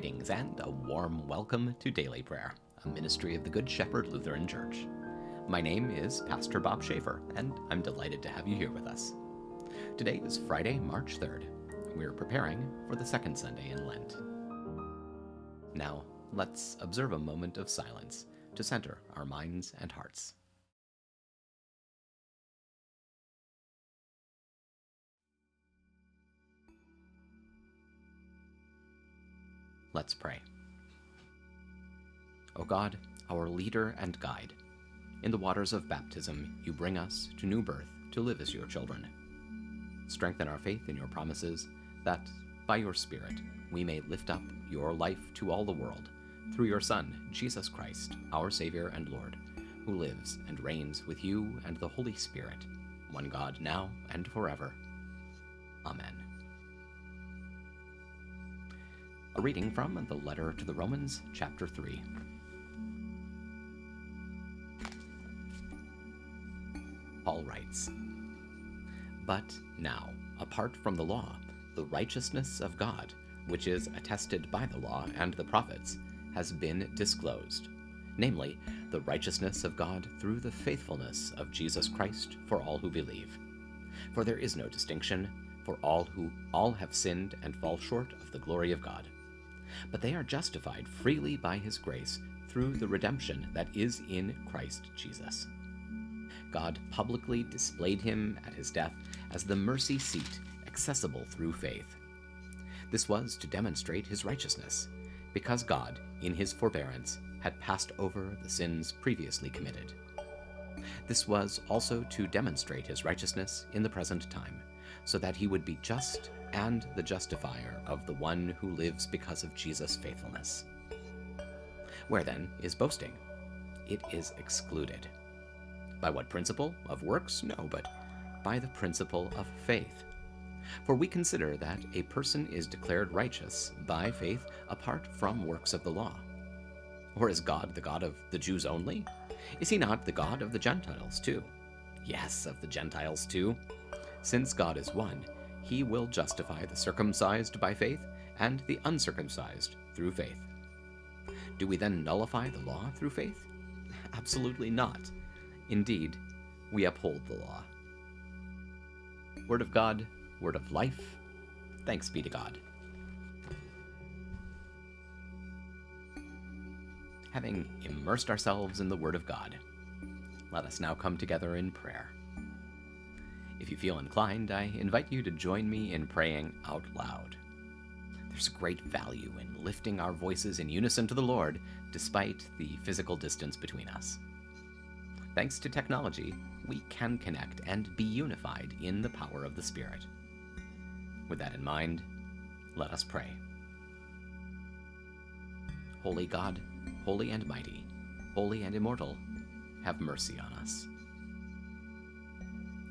Greetings and a warm welcome to Daily Prayer, a ministry of the Good Shepherd Lutheran Church. My name is Pastor Bob Schaefer, and I'm delighted to have you here with us. Today is Friday, March 3rd. We're preparing for the second Sunday in Lent. Now, let's observe a moment of silence to center our minds and hearts. Let's pray. O God, our leader and guide, in the waters of baptism you bring us to new birth to live as your children. Strengthen our faith in your promises, that, by your Spirit, we may lift up your life to all the world, through your Son, Jesus Christ, our Savior and Lord, who lives and reigns with you and the Holy Spirit, one God now and forever. Amen. A reading from the letter to the Romans, chapter 3. Paul writes But now, apart from the law, the righteousness of God, which is attested by the law and the prophets, has been disclosed, namely, the righteousness of God through the faithfulness of Jesus Christ for all who believe. For there is no distinction, for all who all have sinned and fall short of the glory of God. But they are justified freely by his grace through the redemption that is in Christ Jesus. God publicly displayed him at his death as the mercy seat accessible through faith. This was to demonstrate his righteousness, because God, in his forbearance, had passed over the sins previously committed. This was also to demonstrate his righteousness in the present time, so that he would be just and the justifier of the one who lives because of Jesus' faithfulness. Where then is boasting? It is excluded. By what principle? Of works? No, but by the principle of faith. For we consider that a person is declared righteous by faith apart from works of the law. Or is God the God of the Jews only? Is he not the God of the Gentiles too? Yes, of the Gentiles too. Since God is one, he will justify the circumcised by faith and the uncircumcised through faith. Do we then nullify the law through faith? Absolutely not. Indeed, we uphold the law. Word of God, word of life, thanks be to God. Having immersed ourselves in the Word of God, let us now come together in prayer. If you feel inclined, I invite you to join me in praying out loud. There's great value in lifting our voices in unison to the Lord despite the physical distance between us. Thanks to technology, we can connect and be unified in the power of the Spirit. With that in mind, let us pray. Holy God, holy and mighty, holy and immortal, have mercy on us.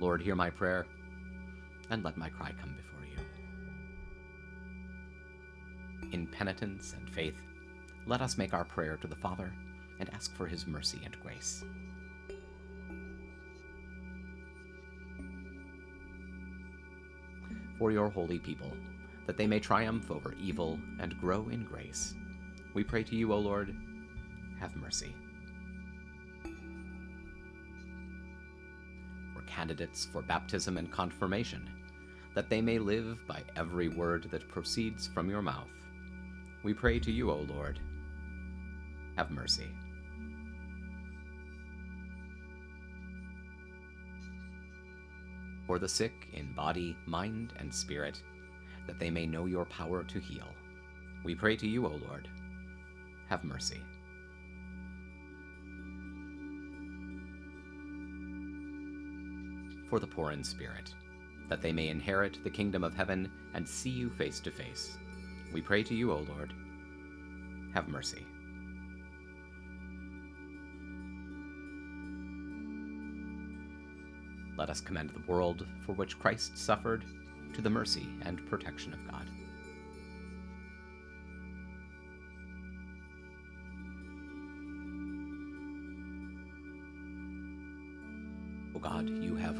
Lord, hear my prayer, and let my cry come before you. In penitence and faith, let us make our prayer to the Father and ask for his mercy and grace. For your holy people, that they may triumph over evil and grow in grace, we pray to you, O Lord, have mercy. Candidates for baptism and confirmation, that they may live by every word that proceeds from your mouth, we pray to you, O Lord, have mercy. For the sick in body, mind, and spirit, that they may know your power to heal, we pray to you, O Lord, have mercy. For the poor in spirit, that they may inherit the kingdom of heaven and see you face to face, we pray to you, O Lord, have mercy. let us commend the world for which Christ suffered to the mercy and protection of God. O God, you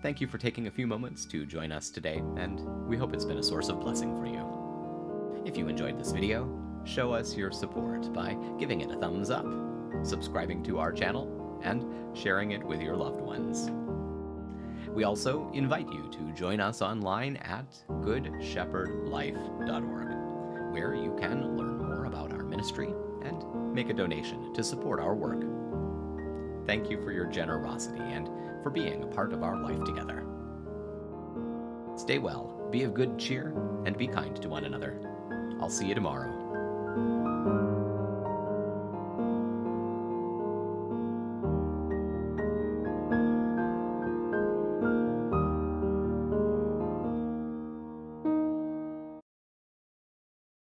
Thank you for taking a few moments to join us today, and we hope it's been a source of blessing for you. If you enjoyed this video, show us your support by giving it a thumbs up, subscribing to our channel, and sharing it with your loved ones. We also invite you to join us online at goodshepherdlife.org, where you can learn more about our ministry and make a donation to support our work. Thank you for your generosity and for being a part of our life together. Stay well, be of good cheer, and be kind to one another. I'll see you tomorrow.